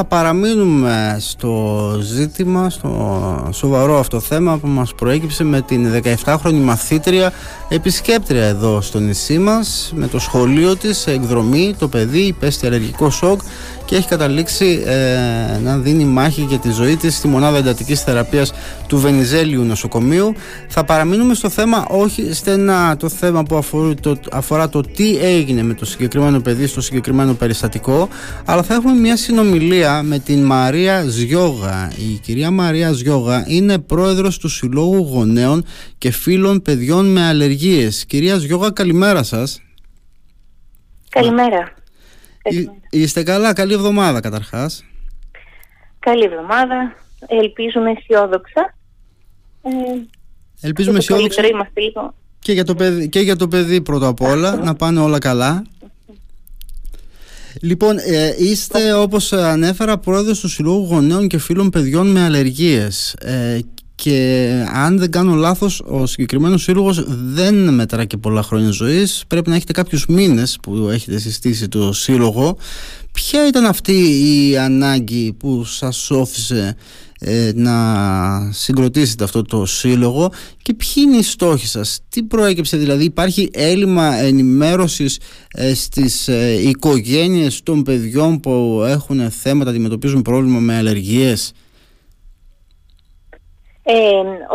θα παραμείνουμε στο ζήτημα, στο σοβαρό αυτό θέμα που μας προέκυψε με την 17χρονη μαθήτρια επισκέπτρια εδώ στο νησί μας με το σχολείο της σε εκδρομή, το παιδί υπέστη αλλεργικό σοκ και έχει καταλήξει ε, να δίνει μάχη για τη ζωή της στη μονάδα εντατικής θεραπείας του Βενιζέλιου νοσοκομείου. Θα παραμείνουμε στο θέμα, όχι στενά το θέμα που αφορά το, αφορά το τι έγινε με το συγκεκριμένο παιδί στο συγκεκριμένο περιστατικό, αλλά θα έχουμε μια συνομιλία με την Μαρία Ζιώγα. Η κυρία Μαρία Ζιώγα είναι πρόεδρος του Συλλόγου Γονέων και Φίλων Παιδιών με Αλλεργίες. Κυρία Ζιώγα, καλημέρα σας. Καλημέρα. Είστε καλά, καλή εβδομάδα καταρχάς. Καλή εβδομάδα, ελπίζουμε αισιόδοξα. Ε, ελπίζουμε αισιόδοξα. Και για, το παιδί, και για το παιδί πρώτα απ' όλα, να πάνε όλα καλά. Λοιπόν, ε, είστε όπως ανέφερα πρόεδρος του Συλλόγου Γονέων και Φίλων Παιδιών με Αλλεργίες. Ε, και αν δεν κάνω λάθος ο συγκεκριμένος σύλλογος δεν μετρά και πολλά χρόνια ζωής. Πρέπει να έχετε κάποιους μήνες που έχετε συστήσει το σύλλογο. Ποια ήταν αυτή η ανάγκη που σας όφησε ε, να συγκροτήσετε αυτό το σύλλογο. Και ποιοι είναι οι στόχοι σας; Τι προέκυψε δηλαδή υπάρχει έλλειμμα ενημέρωσης ε, στις ε, οικογένειες των παιδιών που έχουν θέματα αντιμετωπίζουν πρόβλημα με αλλεργίες; Ε,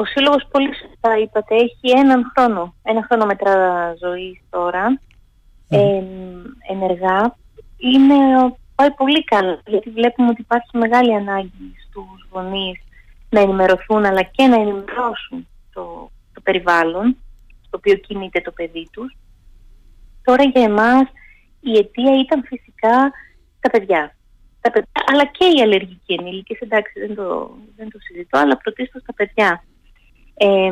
ο Σύλλογος πολύ σωστά είπατε έχει έναν χρόνο, ένα χρόνο μετρά ζωής τώρα. Ε, ενεργά. Είναι, πάει πολύ καλά γιατί βλέπουμε ότι υπάρχει μεγάλη ανάγκη στους γονείς να ενημερωθούν αλλά και να ενημερώσουν το, το περιβάλλον στο οποίο κινείται το παιδί τους. Τώρα για εμάς η αιτία ήταν φυσικά τα παιδιά τα παιδιά, αλλά και οι αλλεργικοί ενήλικες, εντάξει δεν το, δεν το συζητώ, αλλά πρωτίστως τα παιδιά. Ε,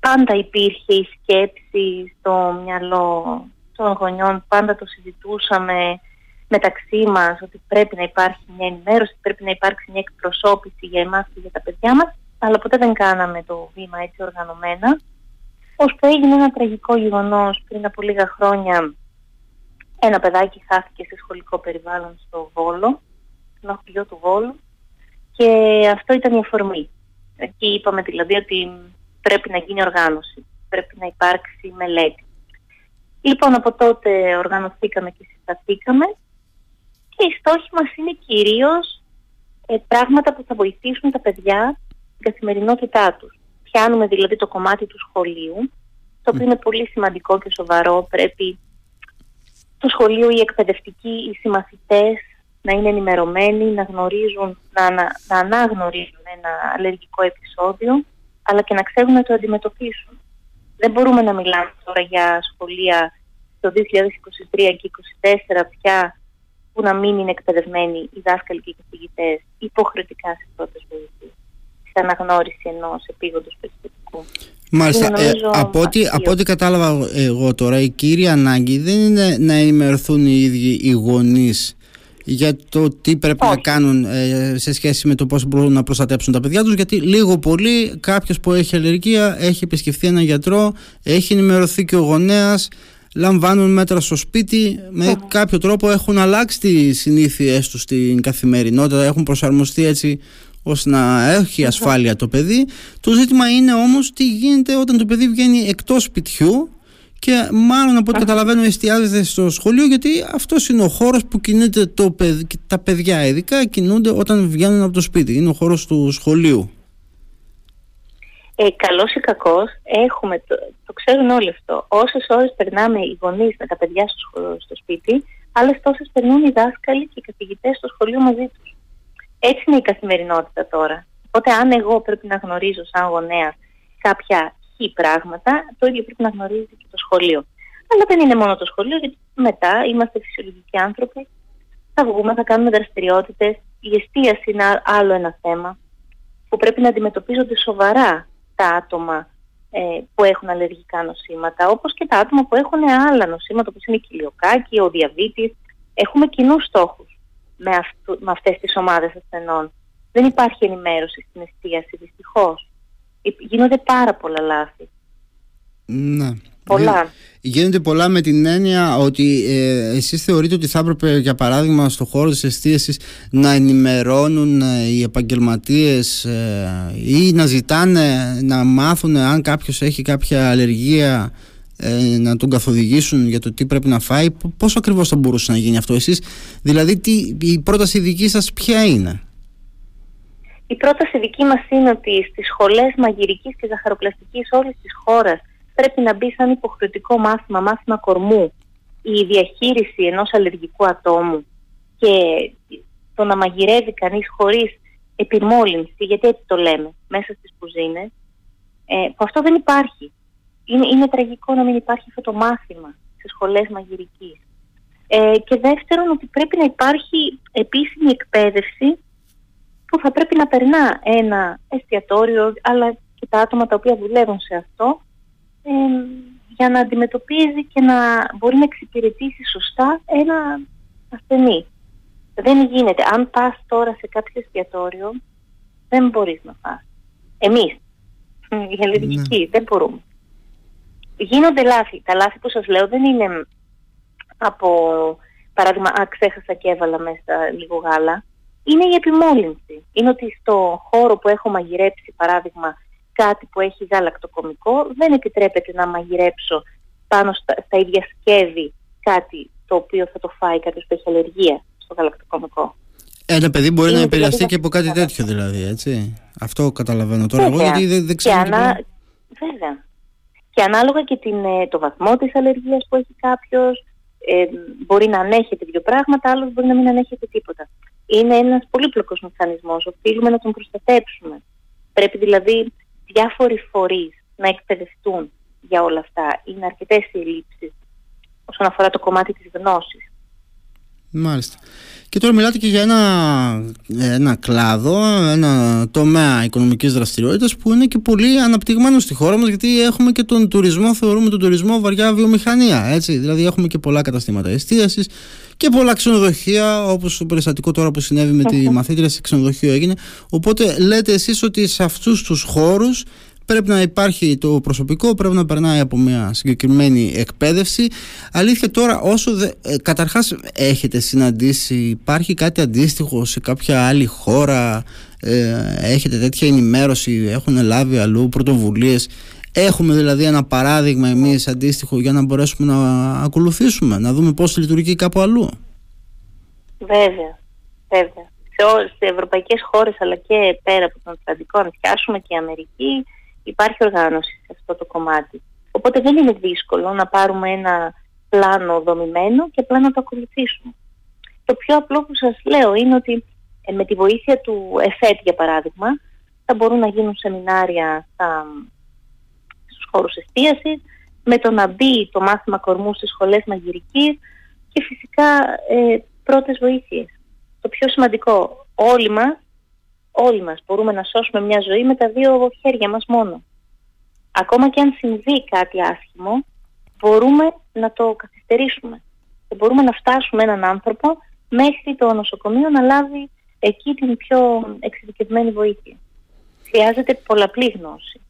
πάντα υπήρχε η σκέψη στο μυαλό των γονιών, πάντα το συζητούσαμε μεταξύ μας ότι πρέπει να υπάρχει μια ενημέρωση, πρέπει να υπάρξει μια εκπροσώπηση για εμάς και για τα παιδιά μας, αλλά ποτέ δεν κάναμε το βήμα έτσι οργανωμένα. Ώστε έγινε ένα τραγικό γεγονός πριν από λίγα χρόνια ένα παιδάκι χάθηκε σε σχολικό περιβάλλον στο Βόλο, στο χωριό του Βόλου και αυτό ήταν η αφορμή. Εκεί είπαμε δηλαδή ότι πρέπει να γίνει οργάνωση, πρέπει να υπάρξει μελέτη. Λοιπόν, από τότε οργανωθήκαμε και συσταθήκαμε και οι στόχοι μας είναι κυρίως ε, πράγματα που θα βοηθήσουν τα παιδιά στην καθημερινότητά τους. Πιάνουμε δηλαδή το κομμάτι του σχολείου, το οποίο είναι πολύ σημαντικό και σοβαρό, πρέπει στο σχολείο οι εκπαιδευτικοί, οι συμμαθητές να είναι ενημερωμένοι, να γνωρίζουν, να, να, να αναγνωρίζουν ένα αλλεργικό επεισόδιο, αλλά και να ξέρουν να το αντιμετωπίσουν. Δεν μπορούμε να μιλάμε τώρα για σχολεία το 2023 και 2024 πια που να μην είναι εκπαιδευμένοι οι δάσκαλοι και οι καθηγητές υποχρεωτικά στις πρώτες βοήθειες, στην αναγνώριση ενός επίγοντος περιστατικού. Μάλιστα. Ε, από, ό,τι, από ό,τι κατάλαβα εγώ τώρα, η κύρια ανάγκη δεν είναι να ενημερωθούν οι ίδιοι οι γονείς για το τι πρέπει να κάνουν ε, σε σχέση με το πώς μπορούν να προστατέψουν τα παιδιά τους γιατί λίγο πολύ κάποιος που έχει αλλεργία έχει επισκεφθεί έναν γιατρό έχει ενημερωθεί και ο γονέας λαμβάνουν μέτρα στο σπίτι με κάποιο τρόπο έχουν αλλάξει τις συνήθειές τους στην καθημερινότητα έχουν προσαρμοστεί έτσι ώστε να έχει ασφάλεια το παιδί. Το ζήτημα είναι όμως τι γίνεται όταν το παιδί βγαίνει εκτός σπιτιού και μάλλον από ό,τι καταλαβαίνω εστιάζεται στο σχολείο γιατί αυτός είναι ο χώρος που κινείται το παιδί, τα παιδιά ειδικά κινούνται όταν βγαίνουν από το σπίτι. Είναι ο χώρος του σχολείου. Ε, καλός ή κακός, έχουμε, το, το ξέρουν όλοι αυτό. Όσες ώρες περνάμε οι γονείς με τα παιδιά στο, στο σπίτι, άλλες τόσες περνούν οι δάσκαλοι και οι καθηγητές στο σχολείο μαζί τους. Έτσι είναι η καθημερινότητα τώρα. Οπότε αν εγώ πρέπει να γνωρίζω σαν γονέα κάποια χι πράγματα, το ίδιο πρέπει να γνωρίζει και το σχολείο. Αλλά δεν είναι μόνο το σχολείο, γιατί μετά είμαστε φυσιολογικοί άνθρωποι. Θα βγούμε, θα κάνουμε δραστηριότητες. Η εστίαση είναι άλλο ένα θέμα που πρέπει να αντιμετωπίζονται σοβαρά τα άτομα ε, που έχουν αλλεργικά νοσήματα, όπως και τα άτομα που έχουν άλλα νοσήματα, όπως είναι η κοιλιοκάκη, ο διαβήτης. Έχουμε κοινούς στόχους με, αυτού, με αυτές τις ομάδες ασθενών. Δεν υπάρχει ενημέρωση στην εστίαση δυστυχώς. Γίνονται πάρα πολλά λάθη. Ναι. Πολλά. Γίνονται πολλά με την έννοια ότι ε, εσείς θεωρείτε ότι θα έπρεπε για παράδειγμα στο χώρο της εστίασης να ενημερώνουν ε, οι επαγγελματίες ε, ή να ζητάνε να μάθουν αν κάποιος έχει κάποια αλλεργία ε, να τον καθοδηγήσουν για το τι πρέπει να φάει πώς ακριβώς θα μπορούσε να γίνει αυτό εσείς; Δηλαδή τι, η πρόταση δική σας ποια είναι; Η πρόταση δική μας είναι ότι στις σχολές μαγειρικής και ζαχαροπλαστικής όλης της χώρας πρέπει να μπει σαν υποχρεωτικό μάθημα, μάθημα κορμού, η διαχείριση ενός αλλεργικού ατόμου και το να μαγειρεύει κανείς χωρίς επιμόλυνση, γιατί έτσι το λέμε, μέσα στις κουζίνες, ε, που αυτό δεν υπάρχει. Είναι, είναι τραγικό να μην υπάρχει αυτό το μάθημα στις σχολές μαγειρικής. Ε, και δεύτερον, ότι πρέπει να υπάρχει επίσημη εκπαίδευση που θα πρέπει να περνά ένα εστιατόριο, αλλά και τα άτομα τα οποία δουλεύουν σε αυτό, για να αντιμετωπίζει και να μπορεί να εξυπηρετήσει σωστά ένα ασθενή. Δεν γίνεται. Αν πας τώρα σε κάποιο εστιατόριο, δεν μπορείς να φας. Εμείς, οι αλληλεγγυκοί, ναι. δεν μπορούμε. Γίνονται λάθη. Τα λάθη που σας λέω δεν είναι από παράδειγμα, α, ξέχασα και έβαλα μέσα λίγο γάλα. Είναι η επιμόλυνση. Είναι ότι στο χώρο που έχω μαγειρέψει, παράδειγμα, κάτι που έχει γαλακτοκομικό, δεν επιτρέπεται να μαγειρέψω πάνω στα, στα ίδια σκεύη κάτι το οποίο θα το φάει κάποιος που έχει αλλεργία στο γαλακτοκομικό. Ένα παιδί μπορεί να επηρεαστεί δηλαδή και από κάτι τέτοιο δηλαδή, έτσι. Αυτό καταλαβαίνω τώρα εγώ γιατί δεν, δεν ξέρω. Και ανα... Βέβαια. Και ανάλογα και την, ε, το βαθμό της αλλεργίας που έχει κάποιος, ε, μπορεί να ανέχεται δύο πράγματα, άλλος μπορεί να μην ανέχεται τίποτα. Είναι ένας πολύπλοκος μηχανισμός, οφείλουμε να τον προστατέψουμε. Πρέπει δηλαδή διάφοροι φορείς να εκπαιδευτούν για όλα αυτά. Είναι αρκετές οι ελλείψεις όσον αφορά το κομμάτι της γνώσης. Μάλιστα. Και τώρα μιλάτε και για ένα, ένα κλάδο, ένα τομέα οικονομικής δραστηριότητας που είναι και πολύ αναπτυγμένο στη χώρα μας γιατί έχουμε και τον τουρισμό, θεωρούμε τον τουρισμό βαριά βιομηχανία, έτσι. Δηλαδή έχουμε και πολλά καταστήματα εστίασης και πολλά ξενοδοχεία όπως το περιστατικό τώρα που συνέβη με τη μαθήτρια σε ξενοδοχείο έγινε. Οπότε λέτε εσείς ότι σε αυτούς τους χώρους πρέπει να υπάρχει το προσωπικό, πρέπει να περνάει από μια συγκεκριμένη εκπαίδευση. Αλήθεια τώρα όσο δε, ε, καταρχάς έχετε συναντήσει, υπάρχει κάτι αντίστοιχο σε κάποια άλλη χώρα, ε, έχετε τέτοια ενημέρωση, έχουν λάβει αλλού πρωτοβουλίες; Έχουμε δηλαδή ένα παράδειγμα εμείς αντίστοιχο για να μπορέσουμε να ακολουθήσουμε, να δούμε πώς λειτουργεί κάπου αλλού. Βέβαια, βέβαια. Σε, όλες, σε ευρωπαϊκές χώρες αλλά και πέρα από τον Ατλαντικό, αν πιάσουμε και η Αμερική, υπάρχει οργάνωση σε αυτό το κομμάτι. Οπότε δεν είναι δύσκολο να πάρουμε ένα πλάνο δομημένο και απλά να το ακολουθήσουμε. Το πιο απλό που σας λέω είναι ότι ε, με τη βοήθεια του ΕΦΕΤ για παράδειγμα θα μπορούν να γίνουν σεμινάρια στα, στους χώρους εστίασης με το να μπει το μάθημα κορμού στις σχολές μαγειρικής και φυσικά ε, πρώτες βοήθειες. Το πιο σημαντικό, όλοι μας όλοι μας μπορούμε να σώσουμε μια ζωή με τα δύο χέρια μας μόνο. Ακόμα και αν συμβεί κάτι άσχημο, μπορούμε να το καθυστερήσουμε. Και μπορούμε να φτάσουμε έναν άνθρωπο μέχρι το νοσοκομείο να λάβει εκεί την πιο εξειδικευμένη βοήθεια. Χρειάζεται πολλαπλή γνώση.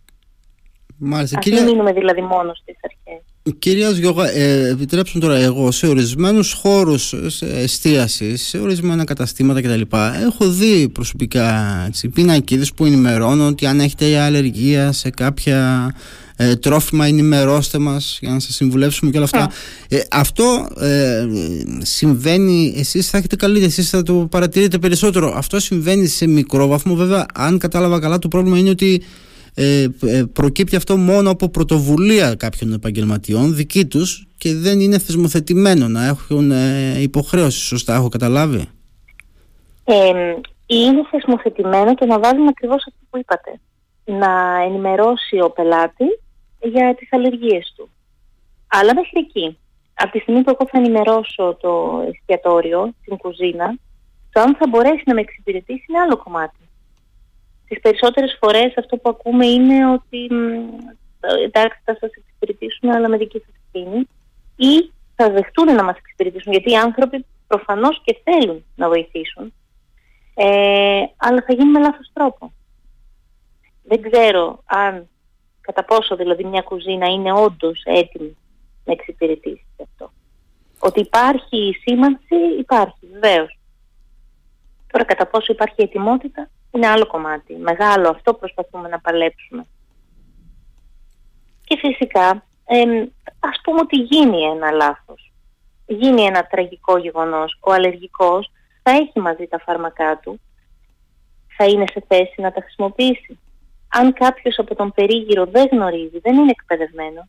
Μάλιστα. Ας μην μείνουμε δηλαδή μόνο στις αρχές. Κυρίας Γιώγα, ε, επιτρέψτε τώρα εγώ σε ορισμένους χώρους εστίασης, σε ορισμένα καταστήματα κτλ. Έχω δει προσωπικά έτσι, πινακίδες που ενημερώνουν ότι αν έχετε αλλεργία σε κάποια ε, τρόφιμα ενημερώστε μας για να σας συμβουλεύσουμε και όλα αυτά. Ε, αυτό ε, συμβαίνει, εσείς θα έχετε καλύτερα, εσείς θα το παρατηρείτε περισσότερο. Αυτό συμβαίνει σε μικρό βαθμό βέβαια, αν κατάλαβα καλά το πρόβλημα είναι ότι ε, ε, προκύπτει αυτό μόνο από πρωτοβουλία κάποιων επαγγελματιών δική τους και δεν είναι θεσμοθετημένο να έχουν ε, υποχρέωση, σωστά έχω καταλάβει; Ε, είναι θεσμοθετημένο και να βάζουμε ακριβώς αυτό που είπατε. Να ενημερώσει ο πελάτης για τις αλλεργίες του. Αλλά μέχρι εκεί. Από τη στιγμή που εγώ θα ενημερώσω το εστιατόριο, την κουζίνα, το αν θα μπορέσει να με εξυπηρετήσει είναι άλλο κομμάτι τις περισσότερες φορές αυτό που ακούμε είναι ότι εντάξει θα σας εξυπηρετήσουμε αλλά με δική σας ευθύνη ή θα δεχτούν να μας εξυπηρετήσουν γιατί οι άνθρωποι προφανώς και θέλουν να βοηθήσουν ε, αλλά θα γίνει με λάθος τρόπο. Δεν ξέρω αν κατά πόσο δηλαδή μια κουζίνα είναι όντως έτοιμη να εξυπηρετήσει αυτό. Ότι υπάρχει η σήμανση, υπάρχει βεβαίως. Τώρα κατά πόσο υπάρχει ετοιμότητα είναι άλλο κομμάτι. Μεγάλο αυτό προσπαθούμε να παλέψουμε. Και φυσικά ε, ας πούμε ότι γίνει ένα λάθος. Γίνει ένα τραγικό γεγονός. Ο αλλεργικός θα έχει μαζί τα φάρμακά του. Θα είναι σε θέση να τα χρησιμοποιήσει. Αν κάποιος από τον περίγυρο δεν γνωρίζει, δεν είναι εκπαιδευμένο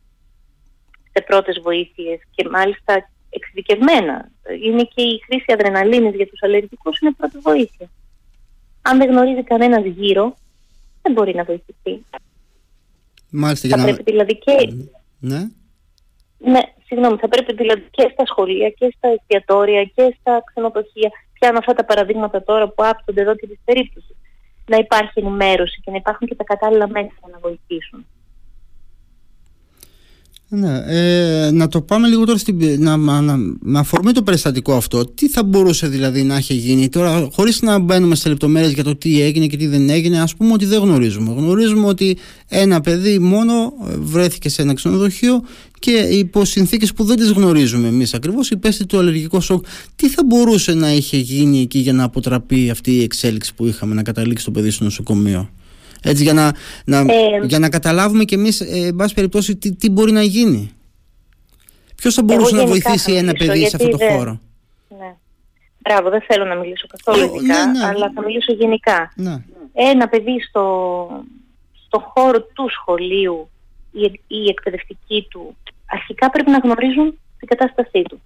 σε πρώτες βοήθειες και μάλιστα εξειδικευμένα. Είναι και η χρήση αδρεναλίνης για τους αλλεργικούς είναι πρώτη βοήθεια. Αν δεν γνωρίζει κανένας γύρω, δεν μπορεί να βοηθηθεί. Μάλιστα, θα πρέπει δηλαδή και... Ναι. Ναι, συγγνώμη, θα πρέπει δηλαδή και στα σχολεία και στα εστιατόρια και στα ξενοδοχεία, πιάνω αυτά τα παραδείγματα τώρα που άπτονται εδώ και της περίπτωσης, να υπάρχει ενημέρωση και να υπάρχουν και τα κατάλληλα μέσα να βοηθήσουν. Ναι, ε, να το πάμε λίγο τώρα στην, να, να, να αφορμή το περιστατικό αυτό. Τι θα μπορούσε δηλαδή να έχει γίνει τώρα, χωρίς να μπαίνουμε σε λεπτομέρειες για το τι έγινε και τι δεν έγινε, ας πούμε ότι δεν γνωρίζουμε. Γνωρίζουμε ότι ένα παιδί μόνο βρέθηκε σε ένα ξενοδοχείο και υπό συνθήκες που δεν τις γνωρίζουμε εμείς ακριβώς, υπέστη το αλλεργικό σοκ. Τι θα μπορούσε να είχε γίνει εκεί για να αποτραπεί αυτή η εξέλιξη που είχαμε να καταλήξει το παιδί στο νοσοκομείο; Έτσι για να, να, ε, για να καταλάβουμε κι εμείς, ε, εν πάση περιπτώσει, τι, τι μπορεί να γίνει. Ποιος θα μπορούσε να βοηθήσει ένα παιδί σε αυτό το χώρο; Ναι. Μπράβο, δεν θέλω να μιλήσω καθόλου ειδικά, ναι, ναι. αλλά θα μιλήσω γενικά. Ναι. Ένα παιδί στο, στο χώρο του σχολείου, η, η εκπαιδευτική του, αρχικά πρέπει να γνωρίζουν την κατάστασή του.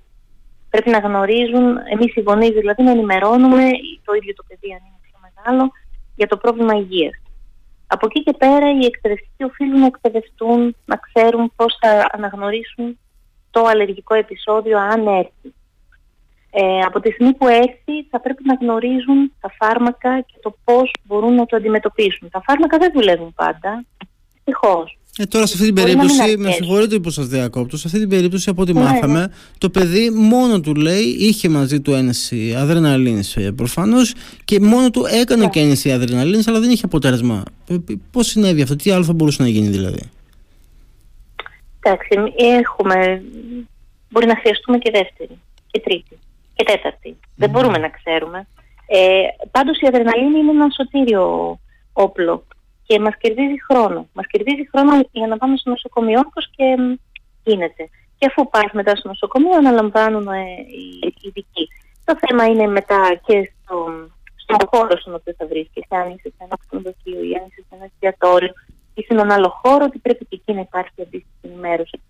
Πρέπει να γνωρίζουν, εμείς οι γονείς δηλαδή, να ενημερώνουμε το ίδιο το παιδί αν είναι πιο μεγάλο, για το πρόβλημα υγείας. Από εκεί και πέρα οι εκπαιδευτικοί οφείλουν να εκπαιδευτούν, να ξέρουν πώς θα αναγνωρίσουν το αλλεργικό επεισόδιο αν έρθει. Ε, από τη στιγμή που έρθει θα πρέπει να γνωρίζουν τα φάρμακα και το πώς μπορούν να το αντιμετωπίσουν. Τα φάρμακα δεν δουλεύουν πάντα, ευτυχώς. Ε, τώρα σε αυτή την περίπτωση, με συγχωρείτε που σας διακόπτω, σε αυτή την περίπτωση από ό,τι ναι, μάθαμε, ναι. το παιδί μόνο του λέει, είχε μαζί του ένεση αδρεναλίνης ε, προφανώς και μόνο του έκανε ναι. και ένεση αδρεναλίνης, αλλά δεν είχε αποτέλεσμα. Ε, Πώς συνέβη αυτό, τι άλλο θα μπορούσε να γίνει δηλαδή; Εντάξει, έχουμε. Μπορεί να χρειαστούμε και δεύτερη, και τρίτη, και τέταρτη. Δεν μπορούμε να ξέρουμε. Ε, πάντως η αδρεναλίνη είναι ένα σωτήριο όπλο και μας κερδίζει χρόνο. Μας κερδίζει χρόνο για να πάμε στο νοσοκομείο όπως και γίνεται. Και αφού πας μετά στο νοσοκομείο αναλαμβάνουν ε, οι ειδικοί. Το θέμα είναι μετά και στο, στον χώρο στον οποίο θα βρίσκεσαι, αν είσαι σε ένα ξενοδοχείο ή αν είσαι σε ένα εστιατόριο ή σε έναν άλλο χώρο, ότι πρέπει και εκεί να υπάρχει αντίστοιχη ενημέρωση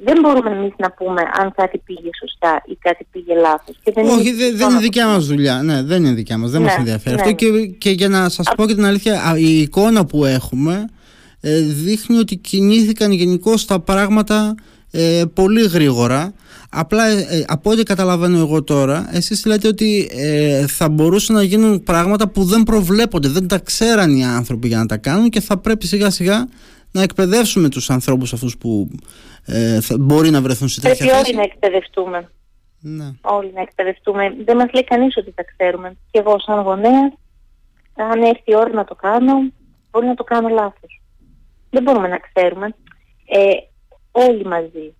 δεν μπορούμε εμείς να πούμε αν κάτι πήγε σωστά ή κάτι πήγε λάθος. Όχι, δεν, δεν είναι δικιά μας δουλειά. Ναι, δεν είναι δικιά μας. Δεν ναι, μα ενδιαφέρει ναι. αυτό. Και, και για να σας πω και την αλήθεια, η εικόνα που έχουμε ε, δείχνει ότι κινήθηκαν γενικώ τα πράγματα ε, πολύ γρήγορα. Απλά ε, ε, από ό,τι καταλαβαίνω εγώ τώρα, εσείς λέτε ότι ε, θα μπορούσαν να γίνουν πράγματα που δεν προβλέπονται, δεν τα ξέραν οι άνθρωποι για να τα κάνουν και θα πρέπει σιγά σιγά να εκπαιδεύσουμε τους ανθρώπους αυτούς που ε, θα, μπορεί να βρεθούν σε τέτοια Πρέπει όλοι να εκπαιδευτούμε. Ναι. Όλοι να εκπαιδευτούμε. Δεν μας λέει κανείς ότι τα ξέρουμε. Και εγώ σαν γονέας, αν έρθει η ώρα να το κάνω, μπορεί να το κάνω λάθος. Δεν μπορούμε να ξέρουμε. Ε, όλοι μαζί.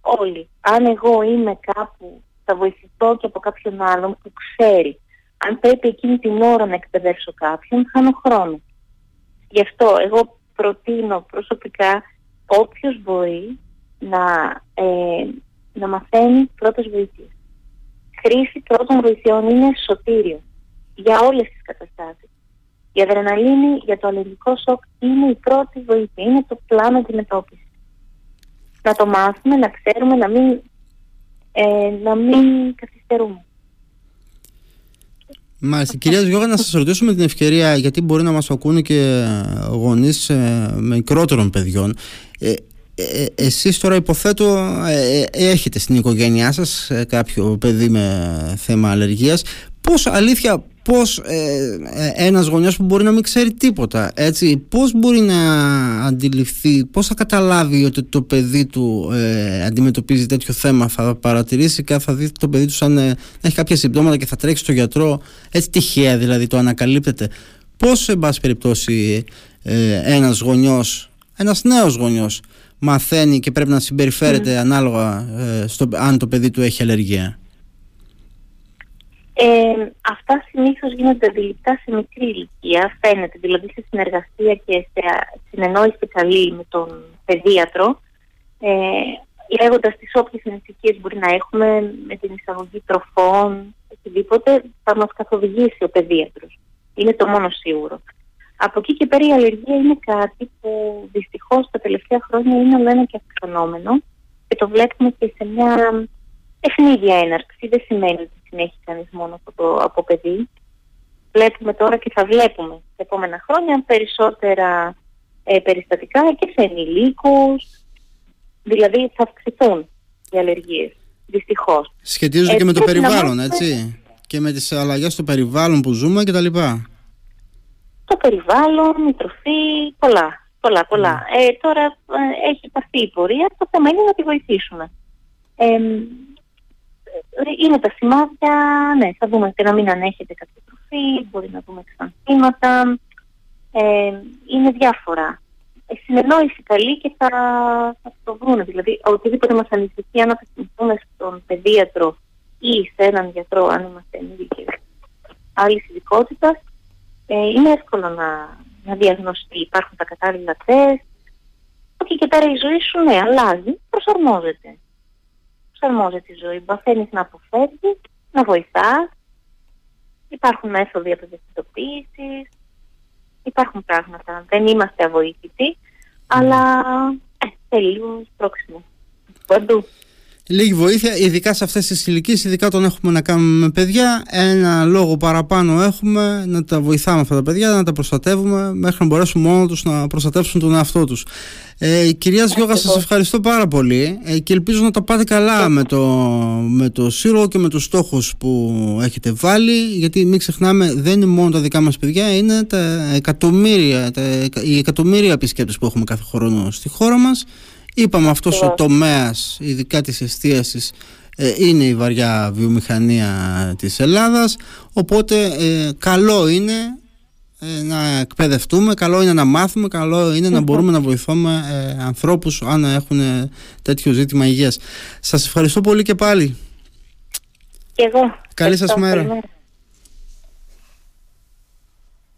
Όλοι. Αν εγώ είμαι κάπου, θα βοηθηθώ και από κάποιον άλλον που ξέρει. Αν πρέπει εκείνη την ώρα να εκπαιδεύσω κάποιον, χάνω χρόνο. Γι' αυτό εγώ προτείνω προσωπικά όποιος μπορεί να, ε, να μαθαίνει πρώτες βοήθειες. Χρήση πρώτων βοηθειών είναι σωτήριο για όλες τις καταστάσεις. Η αδρεναλίνη για το αλληλικό σοκ είναι η πρώτη βοήθεια, είναι το πλάνο αντιμετώπισης. Να το μάθουμε, να ξέρουμε, να μην, ε, να μην καθυστερούμε. Μάλιστα. Κυρίας Γιώργα, να σας ρωτήσουμε την ευκαιρία, γιατί μπορεί να μας ακούνε και γονείς ε, μικρότερων παιδιών. Ε, ε, εσείς τώρα υποθέτω ε, έχετε στην οικογένειά σας κάποιο παιδί με θέμα αλλεργίας. Πώς αλήθεια πώς ε, ε, ένας γονιός που μπορεί να μην ξέρει τίποτα έτσι, πώς μπορεί να αντιληφθεί πώς θα καταλάβει ότι το παιδί του ε, αντιμετωπίζει τέτοιο θέμα; Θα παρατηρήσει και θα δει το παιδί του σαν ε, έχει κάποια συμπτώματα και θα τρέξει στο γιατρό έτσι τυχαία δηλαδή το ανακαλύπτεται πώς σε πάση περιπτώσει ε, ένας γονιός ένας νέος γονιός μαθαίνει και πρέπει να συμπεριφέρεται ανάλογα ε, στο, αν το παιδί του έχει αλλεργία; Ε, αυτά συνήθως γίνονται αντιληπτά σε μικρή ηλικία, φαίνεται, δηλαδή σε συνεργασία και σε συνεννόηση καλή με τον παιδίατρο, ε, λέγοντας τις όποιες ανησυχίες μπορεί να έχουμε με την εισαγωγή τροφών, οτιδήποτε, θα μας καθοδηγήσει ο παιδίατρος. Είναι το μόνο σίγουρο. Από εκεί και πέρα η αλλεργία είναι κάτι που δυστυχώς τα τελευταία χρόνια είναι όλο ένα και αυξανόμενο και το βλέπουμε και σε μια ευνίδια έναρξη. Δεν σημαίνει ότι συνέχει κανείς μόνο από, το, από παιδί. Βλέπουμε τώρα και θα βλέπουμε τα επόμενα χρόνια περισσότερα ε, περιστατικά και σε ενηλίκους, δηλαδή θα αυξηθούν οι αλλεργίες, δυστυχώς. Σχετίζονται και με το περιβάλλον, έτσι, και με τις αλλαγές στο περιβάλλον που ζούμε κτλ. Το περιβάλλον, η τροφή, πολλά, πολλά, πολλά. Ναι. Ε, τώρα ε, έχει πάρθει η πορεία, το θέμα είναι να τη βοηθήσουμε. Ε, είναι τα σημάδια, ναι, θα δούμε και να μην ανέχεται κάποια τροφή, μπορεί να δούμε εξανθήματα, ε, είναι διάφορα. Ε, συνεννόηση καλή και θα, θα το βρουν. Δηλαδή, οτιδήποτε μας ανησυχεί, αν απευθυνθούμε στον παιδίατρο ή σε έναν γιατρό, αν είμαστε ενήλικες άλλης ειδικότητας, ε, είναι εύκολο να, να διαγνωστεί. Υπάρχουν τα κατάλληλα τεστ. Όχι και πέρα η ζωή σου, ναι, αλλάζει, προσαρμόζεται προσαρμόζεται η ζωή. Μαθαίνει να αποφεύγεις, να βοηθάς. Υπάρχουν μέθοδοι αποδεκτητοποίηση. Υπάρχουν πράγματα. Δεν είμαστε αβοήθητοι, αλλά ε, θέλεις λίγο πρόξιμο. Παντού. Λίγη βοήθεια, ειδικά σε αυτές τις ηλικίες, ειδικά τον έχουμε να κάνουμε με παιδιά. Ένα λόγο παραπάνω έχουμε να τα βοηθάμε αυτά τα παιδιά, να τα προστατεύουμε μέχρι να μπορέσουν μόνο τους να προστατεύσουν τον εαυτό τους. Ε, κυρία Γιώγα, σας ευχαριστώ πάρα πολύ ε, και ελπίζω να τα πάτε καλά με το, με το σύλλογο και με τους στόχους που έχετε βάλει γιατί μην ξεχνάμε δεν είναι μόνο τα δικά μας παιδιά είναι τα εκατομμύρια, τα, οι εκατομμύρια επισκέπτες που έχουμε κάθε χρόνο στη χώρα μας Είπαμε αυτός ο τομέας, ειδικά της εστίασης, ε, είναι η βαριά βιομηχανία της Ελλάδας, οπότε ε, καλό είναι ε, να εκπαιδευτούμε, καλό είναι να μάθουμε, καλό είναι να μπορούμε να βοηθούμε ανθρώπους αν έχουν τέτοιο ζήτημα υγείας. Σας ευχαριστώ πολύ και πάλι. Και εγώ. Καλή σας μέρα.